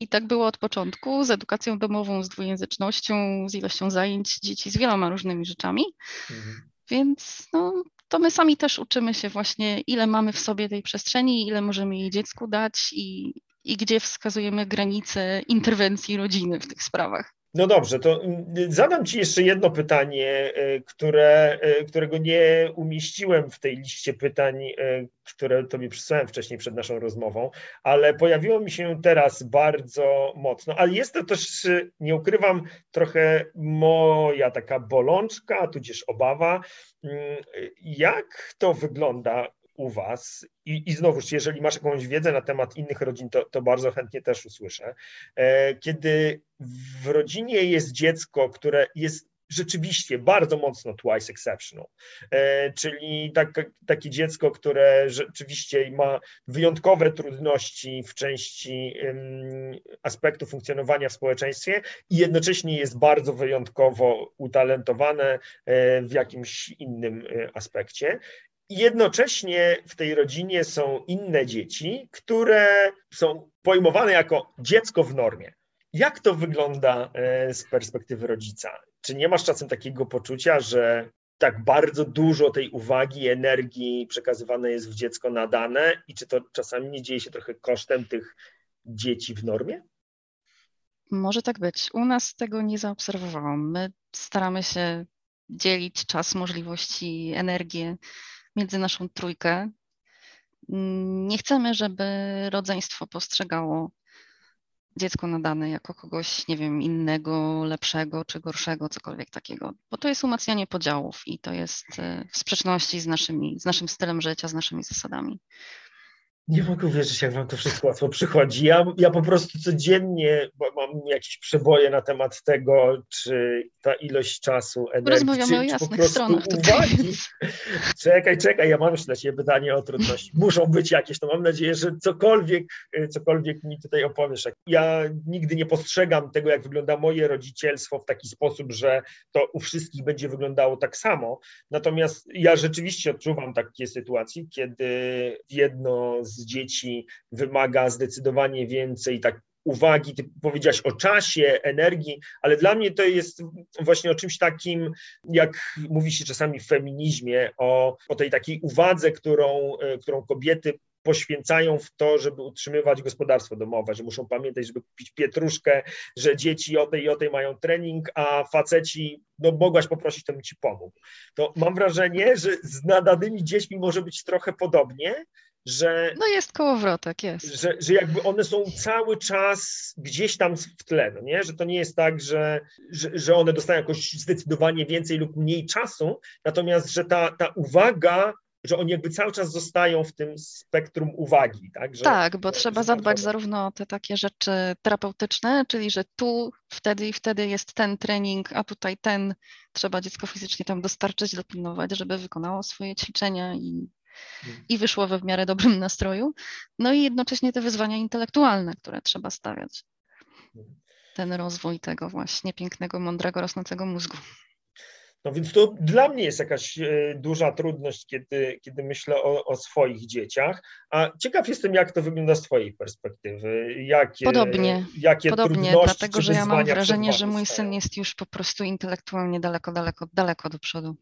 I tak było od początku, z edukacją domową, z dwujęzycznością, z ilością zajęć dzieci, z wieloma różnymi rzeczami. Mhm. Więc no, to my sami też uczymy się właśnie, ile mamy w sobie tej przestrzeni, ile możemy jej dziecku dać i, i gdzie wskazujemy granice interwencji rodziny w tych sprawach. No dobrze, to mm, zadam Ci jeszcze jedno pytanie, e, które, e, którego nie umieściłem w tej liście pytań, e, które Tobie przysłałem wcześniej przed naszą rozmową, ale pojawiło mi się teraz bardzo mocno, ale jest to też, nie ukrywam, trochę moja taka bolączka, tudzież obawa. Mm, jak to wygląda u Was i, i znowuż, jeżeli masz jakąś wiedzę na temat innych rodzin, to, to bardzo chętnie też usłyszę. E, kiedy w rodzinie jest dziecko, które jest rzeczywiście bardzo mocno twice exceptional, e, czyli tak, takie dziecko, które rzeczywiście ma wyjątkowe trudności w części aspektu funkcjonowania w społeczeństwie i jednocześnie jest bardzo wyjątkowo utalentowane e, w jakimś innym aspekcie. Jednocześnie w tej rodzinie są inne dzieci, które są pojmowane jako dziecko w normie. Jak to wygląda e, z perspektywy rodzica? Czy nie masz czasem takiego poczucia, że tak bardzo dużo tej uwagi, energii przekazywane jest w dziecko nadane i czy to czasami nie dzieje się trochę kosztem tych dzieci w normie? Może tak być. U nas tego nie zaobserwowałam. My staramy się dzielić czas, możliwości, energię między naszą trójkę. Nie chcemy, żeby rodzeństwo postrzegało dziecko nadane jako kogoś, nie wiem, innego, lepszego czy gorszego, cokolwiek takiego, bo to jest umacnianie podziałów i to jest e, w sprzeczności z, naszymi, z naszym stylem życia, z naszymi zasadami. Nie mogę uwierzyć, jak wam to wszystko łatwo przychodzi. Ja, ja po prostu codziennie mam jakieś przeboje na temat tego, czy ta ilość czasu, energii, Rozmawiamy czy, o jasnych po prostu stronach uwagi. [laughs] Czekaj, czekaj, ja mam już dla Ciebie pytanie o trudności. Muszą być jakieś, to mam nadzieję, że cokolwiek, cokolwiek mi tutaj opowiesz. Ja nigdy nie postrzegam tego, jak wygląda moje rodzicielstwo w taki sposób, że to u wszystkich będzie wyglądało tak samo. Natomiast ja rzeczywiście odczuwam takie sytuacje, kiedy jedno z dzieci wymaga zdecydowanie więcej tak uwagi, ty powiedziałaś o czasie, energii, ale dla mnie to jest właśnie o czymś takim, jak mówi się czasami w feminizmie, o, o tej takiej uwadze, którą, e, którą kobiety poświęcają w to, żeby utrzymywać gospodarstwo domowe, że muszą pamiętać, żeby kupić pietruszkę, że dzieci o tej i o tej mają trening, a faceci, no mogłaś poprosić, to bym ci pomógł. To mam wrażenie, że z nadanymi dziećmi może być trochę podobnie, że. No jest kołowrotek, jest. Że, że jakby one są cały czas gdzieś tam w tle, no nie? Że to nie jest tak, że, że, że one dostają jakoś zdecydowanie więcej lub mniej czasu, natomiast że ta, ta uwaga że oni jakby cały czas zostają w tym spektrum uwagi, tak? Że, tak, bo trzeba zadbać zarówno o te takie rzeczy terapeutyczne, czyli że tu wtedy i wtedy jest ten trening, a tutaj ten, trzeba dziecko fizycznie tam dostarczyć, dopilnować, żeby wykonało swoje ćwiczenia i i wyszło we w miarę dobrym [laughs] nastroju. No i jednocześnie te wyzwania intelektualne, które trzeba stawiać. Ten rozwój tego właśnie pięknego, mądrego, rosnącego mózgu. No więc to dla mnie jest jakaś e, duża trudność, kiedy, kiedy myślę o, o, swoich dzieciach. A ciekaw jestem, jak to wygląda z Twojej perspektywy. Jakie, podobnie, jakie podobnie dlatego że ja mam wrażenie, że mój syn jest już po prostu intelektualnie daleko, daleko, daleko do przodu.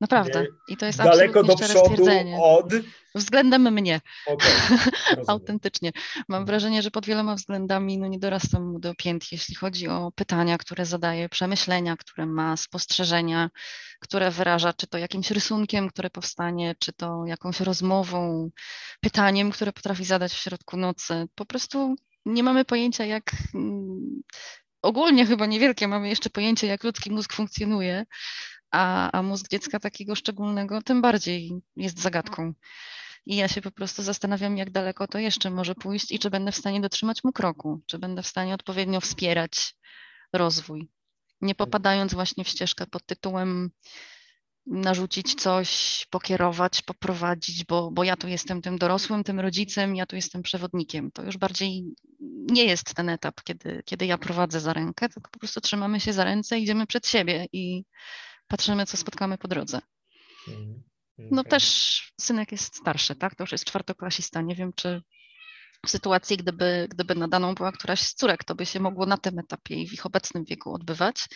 Naprawdę. I to jest daleko do przodu od. Względem mnie. Okay, [laughs] Autentycznie. Mam wrażenie, że pod wieloma względami no, nie dorastam mu do pięt, jeśli chodzi o pytania, które zadaje, przemyślenia, które ma, spostrzeżenia, które wyraża, czy to jakimś rysunkiem, które powstanie, czy to jakąś rozmową, pytaniem, które potrafi zadać w środku nocy. Po prostu nie mamy pojęcia, jak. Mm, ogólnie chyba niewielkie mamy jeszcze pojęcie, jak ludzki mózg funkcjonuje, a, a mózg dziecka takiego szczególnego tym bardziej jest zagadką. I ja się po prostu zastanawiam, jak daleko to jeszcze może pójść i czy będę w stanie dotrzymać mu kroku, czy będę w stanie odpowiednio wspierać rozwój, nie popadając właśnie w ścieżkę pod tytułem narzucić coś, pokierować, poprowadzić, bo, bo ja tu jestem tym dorosłym, tym rodzicem, ja tu jestem przewodnikiem. To już bardziej nie jest ten etap, kiedy, kiedy ja prowadzę za rękę, tylko po prostu trzymamy się za ręce, idziemy przed siebie i patrzymy, co spotkamy po drodze. Mhm. No też synek jest starszy, tak? To już jest czwartoklasista. Nie wiem, czy w sytuacji, gdyby, gdyby nadaną była któraś z córek, to by się mogło na tym etapie i w ich obecnym wieku odbywać.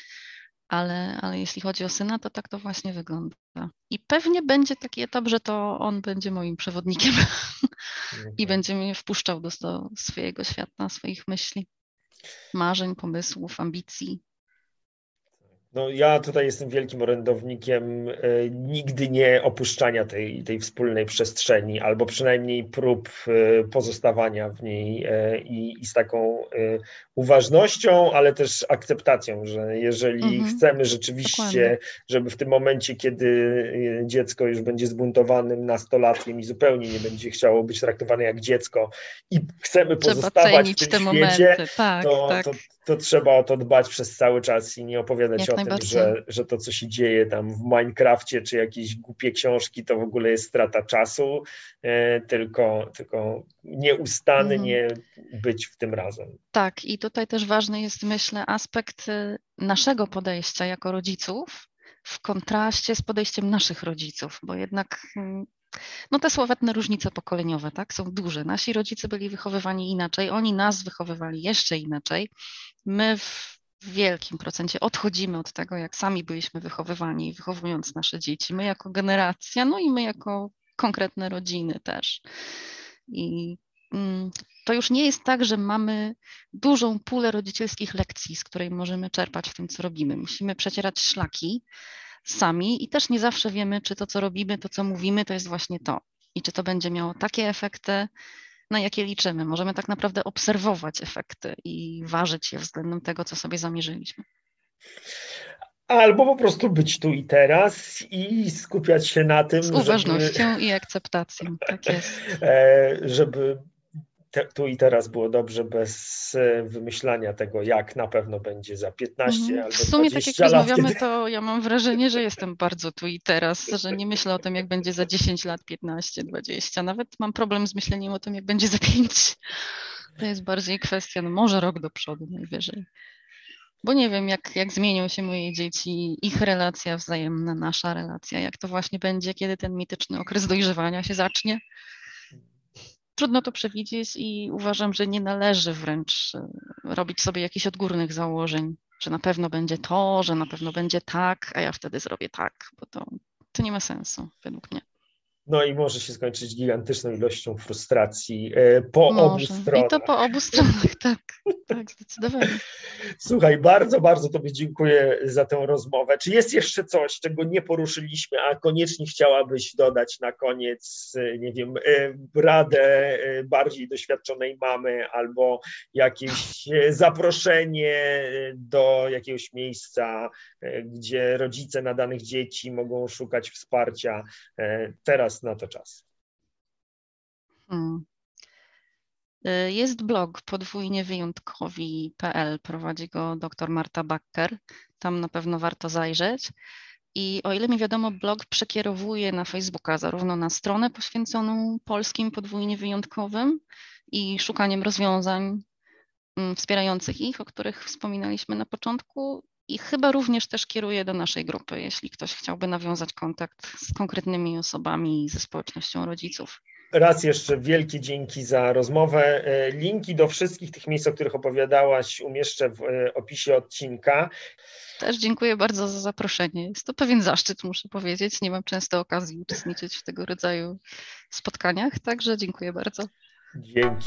Ale, ale jeśli chodzi o syna, to tak to właśnie wygląda. I pewnie będzie taki etap, że to on będzie moim przewodnikiem [laughs] i będzie mnie wpuszczał do, do swojego świata, swoich myśli, marzeń, pomysłów, ambicji. No, ja tutaj jestem wielkim orędownikiem e, nigdy nie opuszczania tej, tej wspólnej przestrzeni, albo przynajmniej prób e, pozostawania w niej e, i, z taką uważnością, ale też akceptacją, że jeżeli mhm. chcemy rzeczywiście, Dokładnie. żeby w tym momencie, kiedy dziecko już będzie zbuntowanym nastolatkiem i zupełnie nie będzie chciało być traktowane jak dziecko i chcemy Trzeba pozostawać w tym świecie, momenty. Tak, to, tak. To, to trzeba o to dbać przez cały czas i nie opowiadać Jak o tym, że, że to, co się dzieje tam w Minecrafcie, czy jakieś głupie książki, to w ogóle jest strata czasu, e, tylko, tylko nieustannie mhm. być w tym razem. Tak, i tutaj też ważny jest, myślę, aspekt y, naszego podejścia jako rodziców w kontraście z podejściem naszych rodziców, bo jednak mm, no te sławetne różnice pokoleniowe, tak, są duże. Nasi rodzice byli wychowywani inaczej, oni nas wychowywali jeszcze inaczej. My w wielkim procencie odchodzimy od tego, jak sami byliśmy wychowywani, wychowując nasze dzieci. My jako generacja, no i my jako konkretne rodziny też. I mm, to już nie jest tak, że mamy dużą pulę rodzicielskich lekcji, z której możemy czerpać w tym, co robimy. Musimy przecierać szlaki sami i też nie zawsze wiemy, czy to, co robimy, to, co mówimy, to jest właśnie to. I czy to będzie miało takie efekty, na jakie liczymy. Możemy tak naprawdę obserwować efekty i ważyć je względem tego, co sobie zamierzyliśmy. Albo po prostu być tu i teraz i skupiać się na tym. Z uważnością żeby, i akceptacją, tak jest. [laughs] E, żeby te, tu i teraz było dobrze bez e, wymyślania tego, jak na pewno będzie za 15 mhm. albo 20 lat. W sumie tak jak lat, rozmawiamy, kiedy... to ja mam wrażenie, że jestem bardzo tu i teraz, że nie myślę o tym, jak będzie za 10 lat, 15, 20. Nawet mam problem z myśleniem o tym, jak będzie za 5. To jest bardziej kwestia, no może rok do przodu najwyżej. Bo nie wiem, jak, jak zmienią się moje dzieci, ich relacja wzajemna, nasza relacja, jak to właśnie będzie, kiedy ten mityczny okres dojrzewania się zacznie trudno to przewidzieć i uważam, że nie należy wręcz e, robić sobie jakichś odgórnych założeń, że na pewno będzie to, że na pewno będzie tak, a ja wtedy zrobię tak, bo to, to nie ma sensu według mnie. No i może się skończyć gigantyczną ilością frustracji e, po może. obu stronach. I to po obu stronach, [laughs] tak. Tak, zdecydowanie. Słuchaj, bardzo, bardzo Tobie dziękuję za tę rozmowę. Czy jest jeszcze coś, czego nie poruszyliśmy, a koniecznie chciałabyś dodać na koniec, e, nie wiem, e, radę bardziej doświadczonej mamy albo jakieś zaproszenie do jakiegoś miejsca, gdzie rodzice nadanych dzieci mogą szukać wsparcia teraz teraz na to czas. Hmm. Y, jest blog podwójnie wyjątkowi.pl, prowadzi go dr Marta Bakker. Tam na pewno warto zajrzeć. I o ile mi wiadomo, blog przekierowuje na Facebooka zarówno na stronę poświęconą polskim podwójnie wyjątkowym i szukaniem rozwiązań mm, wspierających ich, o których wspominaliśmy na początku, i chyba również też kieruje do naszej grupy, jeśli ktoś chciałby nawiązać kontakt z konkretnymi osobami ze społecznością rodziców. Raz jeszcze wielkie dzięki za rozmowę. E, linki do wszystkich tych miejsc, o których opowiadałaś, umieszczę w e, opisie odcinka. Też dziękuję bardzo za zaproszenie. Jest to pewien zaszczyt, muszę powiedzieć. Nie mam często okazji uczestniczyć w tego rodzaju spotkaniach, także dziękuję bardzo. Dzięki.